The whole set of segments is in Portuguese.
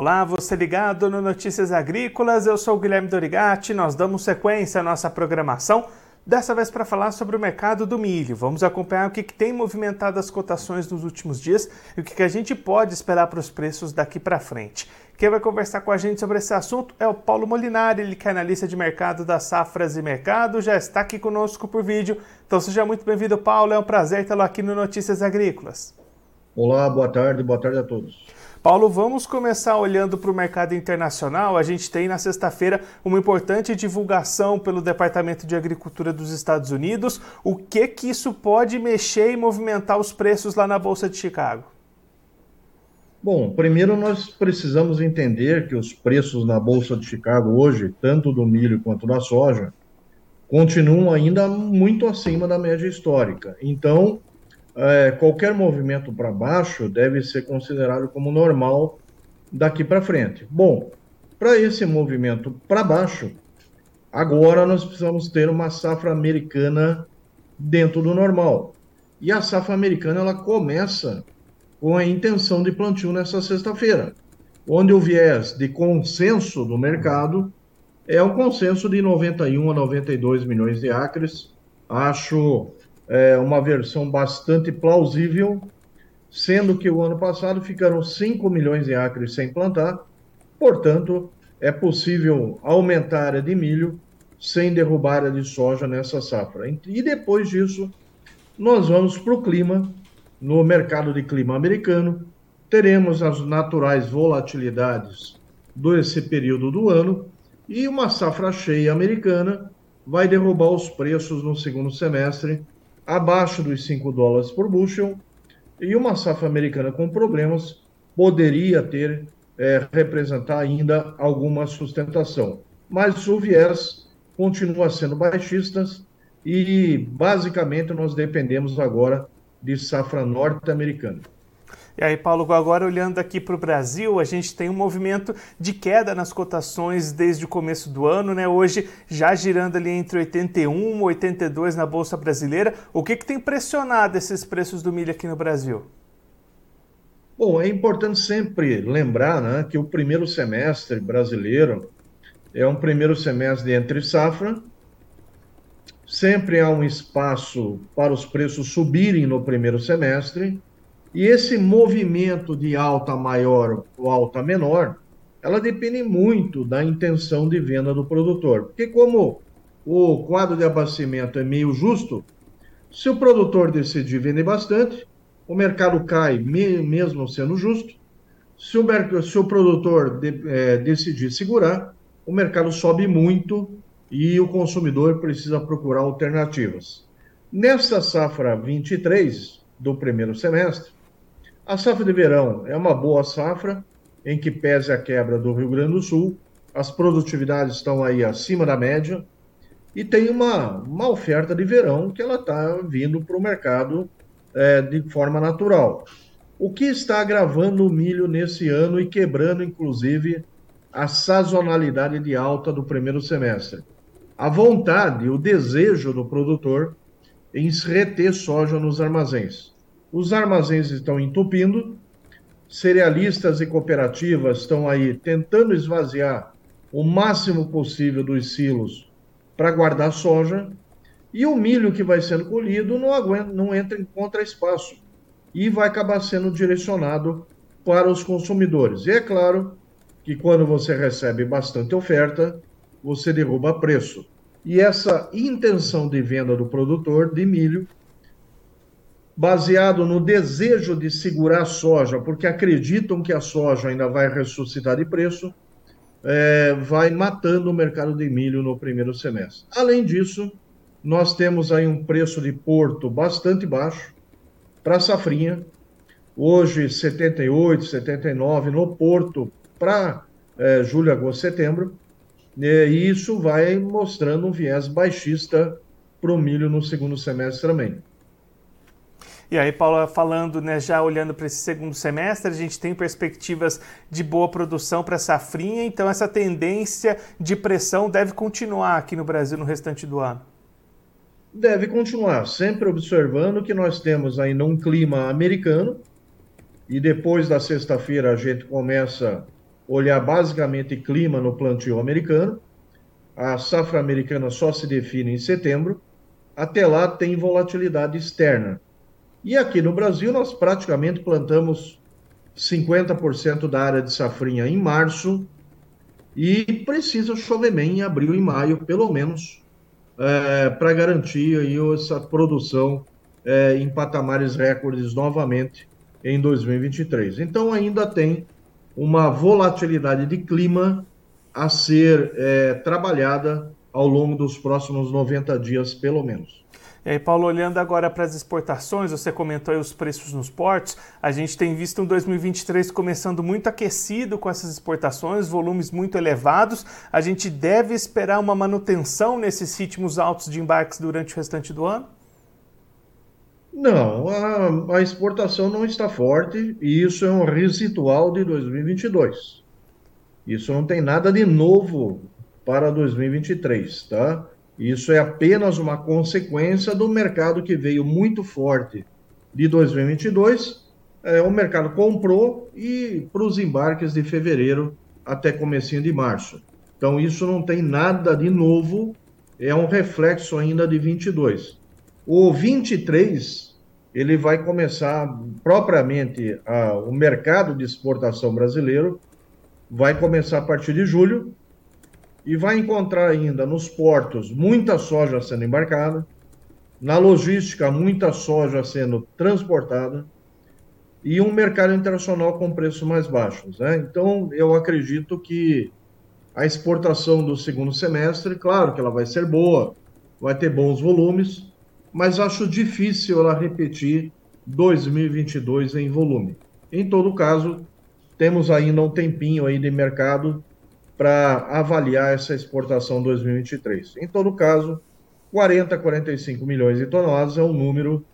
Olá, você ligado no Notícias Agrícolas, eu sou o Guilherme Dorigati, nós damos sequência à nossa programação, dessa vez para falar sobre o mercado do milho. Vamos acompanhar o que, que tem movimentado as cotações nos últimos dias e o que, que a gente pode esperar para os preços daqui para frente. Quem vai conversar com a gente sobre esse assunto é o Paulo Molinari, ele que é analista de mercado da Safras e Mercado, já está aqui conosco por vídeo. Então seja muito bem-vindo, Paulo, é um prazer tê-lo aqui no Notícias Agrícolas. Olá, boa tarde, boa tarde a todos. Paulo, vamos começar olhando para o mercado internacional. A gente tem na sexta-feira uma importante divulgação pelo Departamento de Agricultura dos Estados Unidos. O que que isso pode mexer e movimentar os preços lá na Bolsa de Chicago? Bom, primeiro nós precisamos entender que os preços na Bolsa de Chicago hoje, tanto do milho quanto da soja, continuam ainda muito acima da média histórica. Então, é, qualquer movimento para baixo deve ser considerado como normal daqui para frente. Bom, para esse movimento para baixo, agora nós precisamos ter uma safra americana dentro do normal. E a safra americana ela começa com a intenção de plantio nessa sexta-feira, onde o viés de consenso do mercado é um consenso de 91 a 92 milhões de acres. Acho é, uma versão bastante plausível, sendo que o ano passado ficaram 5 milhões de acres sem plantar, portanto, é possível aumentar a área de milho sem derrubar a área de soja nessa safra. E depois disso, nós vamos para o clima, no mercado de clima americano, teremos as naturais volatilidades desse período do ano e uma safra cheia americana vai derrubar os preços no segundo semestre abaixo dos 5 dólares por bushel, e uma safra americana com problemas poderia ter, é, representar ainda alguma sustentação. Mas o viés continua sendo baixista e basicamente nós dependemos agora de safra norte-americana. E aí, Paulo, agora olhando aqui para o Brasil, a gente tem um movimento de queda nas cotações desde o começo do ano, né? Hoje já girando ali entre 81 e 82 na Bolsa Brasileira. O que, que tem pressionado esses preços do milho aqui no Brasil? Bom, é importante sempre lembrar né, que o primeiro semestre brasileiro é um primeiro semestre entre safra. Sempre há um espaço para os preços subirem no primeiro semestre e esse movimento de alta maior ou alta menor, ela depende muito da intenção de venda do produtor. Porque como o quadro de abastecimento é meio justo, se o produtor decidir vender bastante, o mercado cai mesmo sendo justo. Se o, se o produtor de, é, decidir segurar, o mercado sobe muito e o consumidor precisa procurar alternativas. Nesta safra 23 do primeiro semestre, a safra de verão é uma boa safra, em que pese a quebra do Rio Grande do Sul, as produtividades estão aí acima da média, e tem uma, uma oferta de verão que ela está vindo para o mercado é, de forma natural. O que está agravando o milho nesse ano e quebrando, inclusive, a sazonalidade de alta do primeiro semestre? A vontade, o desejo do produtor em reter soja nos armazéns. Os armazéns estão entupindo, cerealistas e cooperativas estão aí tentando esvaziar o máximo possível dos silos para guardar soja, e o milho que vai sendo colhido não, aguenta, não entra em contra-espaço e vai acabar sendo direcionado para os consumidores. E é claro que quando você recebe bastante oferta, você derruba preço. E essa intenção de venda do produtor de milho baseado no desejo de segurar a soja, porque acreditam que a soja ainda vai ressuscitar de preço, é, vai matando o mercado de milho no primeiro semestre. Além disso, nós temos aí um preço de porto bastante baixo para a safrinha, hoje 78, 79 no porto para é, julho, agosto, setembro, e isso vai mostrando um viés baixista para o milho no segundo semestre também. E aí, Paula, falando, né, já olhando para esse segundo semestre, a gente tem perspectivas de boa produção para a safrinha, então essa tendência de pressão deve continuar aqui no Brasil no restante do ano. Deve continuar, sempre observando que nós temos ainda um clima americano, e depois da sexta-feira a gente começa olhar basicamente clima no plantio americano. A safra americana só se define em setembro. Até lá tem volatilidade externa. E aqui no Brasil nós praticamente plantamos 50% da área de safrinha em março e precisa chover bem em abril e maio, pelo menos, é, para garantir aí essa produção é, em patamares recordes novamente em 2023. Então ainda tem uma volatilidade de clima a ser é, trabalhada ao longo dos próximos 90 dias, pelo menos. E aí, Paulo, olhando agora para as exportações, você comentou aí os preços nos portos. A gente tem visto um 2023 começando muito aquecido com essas exportações, volumes muito elevados. A gente deve esperar uma manutenção nesses ritmos altos de embarques durante o restante do ano? Não, a, a exportação não está forte e isso é um residual de 2022. Isso não tem nada de novo para 2023, tá? Isso é apenas uma consequência do mercado que veio muito forte de 2022. É, o mercado comprou e para os embarques de fevereiro até comecinho de março. Então isso não tem nada de novo, é um reflexo ainda de 22. O 23 ele vai começar propriamente a, o mercado de exportação brasileiro vai começar a partir de julho e vai encontrar ainda nos portos muita soja sendo embarcada, na logística muita soja sendo transportada e um mercado internacional com preços mais baixos. Né? Então, eu acredito que a exportação do segundo semestre, claro que ela vai ser boa, vai ter bons volumes, mas acho difícil ela repetir 2022 em volume. Em todo caso, temos ainda um tempinho aí de mercado para avaliar essa exportação 2023. Em todo caso, 40, 45 milhões de toneladas é um número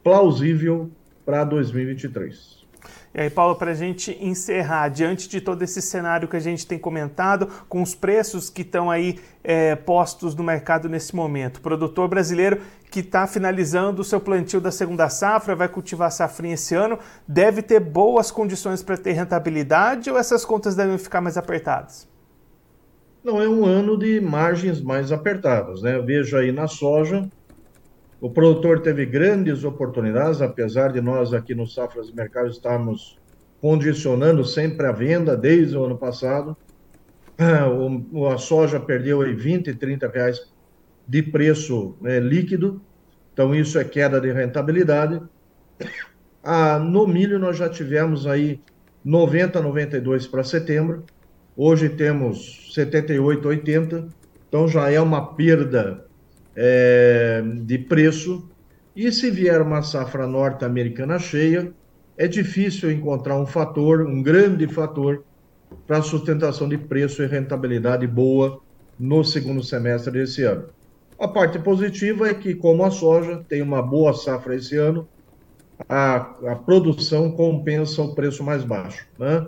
plausível para 2023. E aí, Paulo, para a gente encerrar, diante de todo esse cenário que a gente tem comentado, com os preços que estão aí é, postos no mercado nesse momento, produtor brasileiro que está finalizando o seu plantio da segunda safra, vai cultivar safrinha esse ano, deve ter boas condições para ter rentabilidade ou essas contas devem ficar mais apertadas? Não, é um ano de margens mais apertadas, né? Veja aí na soja, o produtor teve grandes oportunidades, apesar de nós aqui no Safras e Mercado estarmos condicionando sempre a venda desde o ano passado. O, a soja perdeu aí 20, 30 reais de preço né, líquido, então isso é queda de rentabilidade. Ah, no milho nós já tivemos aí 90, 92 para setembro, Hoje temos 78, 80, então já é uma perda é, de preço. E se vier uma safra norte-americana cheia, é difícil encontrar um fator, um grande fator, para sustentação de preço e rentabilidade boa no segundo semestre desse ano. A parte positiva é que, como a soja tem uma boa safra esse ano, a, a produção compensa o preço mais baixo. Né?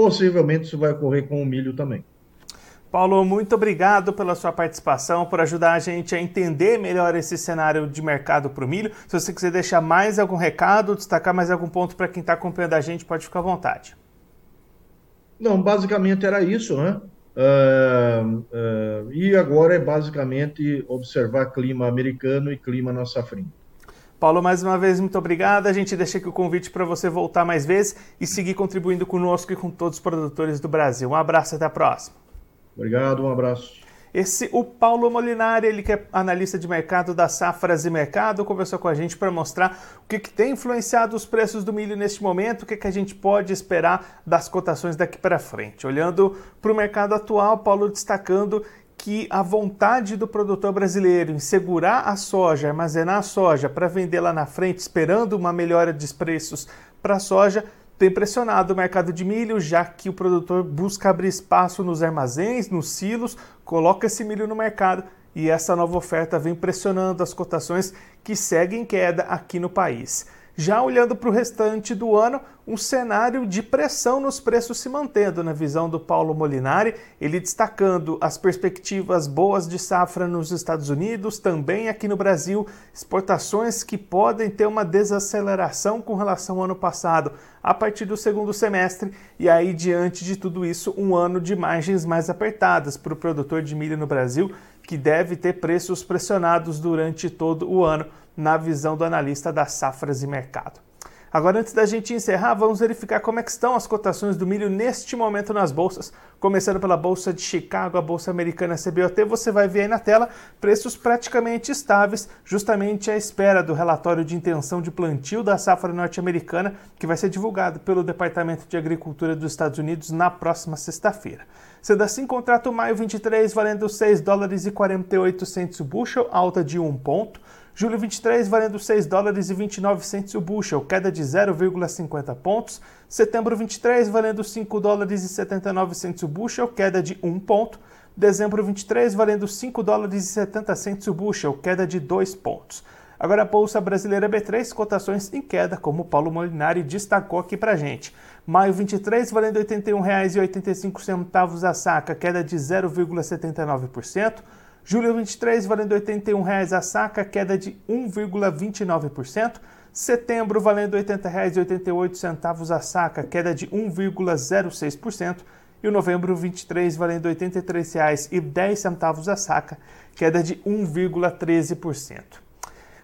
Possivelmente isso vai ocorrer com o milho também. Paulo, muito obrigado pela sua participação, por ajudar a gente a entender melhor esse cenário de mercado para o milho. Se você quiser deixar mais algum recado, destacar mais algum ponto para quem está acompanhando a gente, pode ficar à vontade. Não, basicamente era isso, né? Uh, uh, e agora é basicamente observar clima americano e clima na safrinha. Paulo, mais uma vez, muito obrigado. A gente deixa aqui o convite para você voltar mais vezes e seguir contribuindo conosco e com todos os produtores do Brasil. Um abraço, até a próxima. Obrigado, um abraço. Esse, o Paulo Molinari, ele que é analista de mercado da Safras e Mercado, conversou com a gente para mostrar o que, que, tem influenciado os preços do milho neste momento, o que, que a gente pode esperar das cotações daqui para frente. Olhando para o mercado atual, Paulo destacando que a vontade do produtor brasileiro em segurar a soja, armazenar a soja para vender lá na frente, esperando uma melhora de preços para a soja, tem pressionado o mercado de milho, já que o produtor busca abrir espaço nos armazéns, nos silos, coloca esse milho no mercado e essa nova oferta vem pressionando as cotações que seguem queda aqui no país. Já olhando para o restante do ano, um cenário de pressão nos preços se mantendo, na visão do Paulo Molinari, ele destacando as perspectivas boas de safra nos Estados Unidos, também aqui no Brasil, exportações que podem ter uma desaceleração com relação ao ano passado a partir do segundo semestre, e aí, diante de tudo isso, um ano de margens mais apertadas para o produtor de milho no Brasil, que deve ter preços pressionados durante todo o ano na visão do analista das safras e mercado. Agora, antes da gente encerrar, vamos verificar como é estão as cotações do milho neste momento nas bolsas. Começando pela Bolsa de Chicago, a Bolsa Americana CBOT, você vai ver aí na tela preços praticamente estáveis, justamente à espera do relatório de intenção de plantio da safra norte-americana, que vai ser divulgado pelo Departamento de Agricultura dos Estados Unidos na próxima sexta-feira. Sendo assim, contrato maio 23 valendo 6 dólares e 48 centos o bushel, alta de 1 ponto. Julho 23 valendo 6 dólares e 29 centos o bushel, queda de 0,50 pontos. Setembro 23 valendo 5 dólares e 79 centos o bushel, queda de 1 ponto. Dezembro 23 valendo 5 dólares e 70 centos o bushel, queda de 2 pontos. Agora a Bolsa Brasileira B3, cotações em queda, como Paulo Molinari destacou aqui pra gente. Maio 23 valendo R$ 81,85 a saca, queda de 0,79%. Julho 23 valendo R$ 81,00 a saca, queda de 1,29%. Setembro valendo R$ 80,88 a saca, queda de 1,06%. E novembro 23 valendo R$ 83,10 a saca, queda de 1,13%.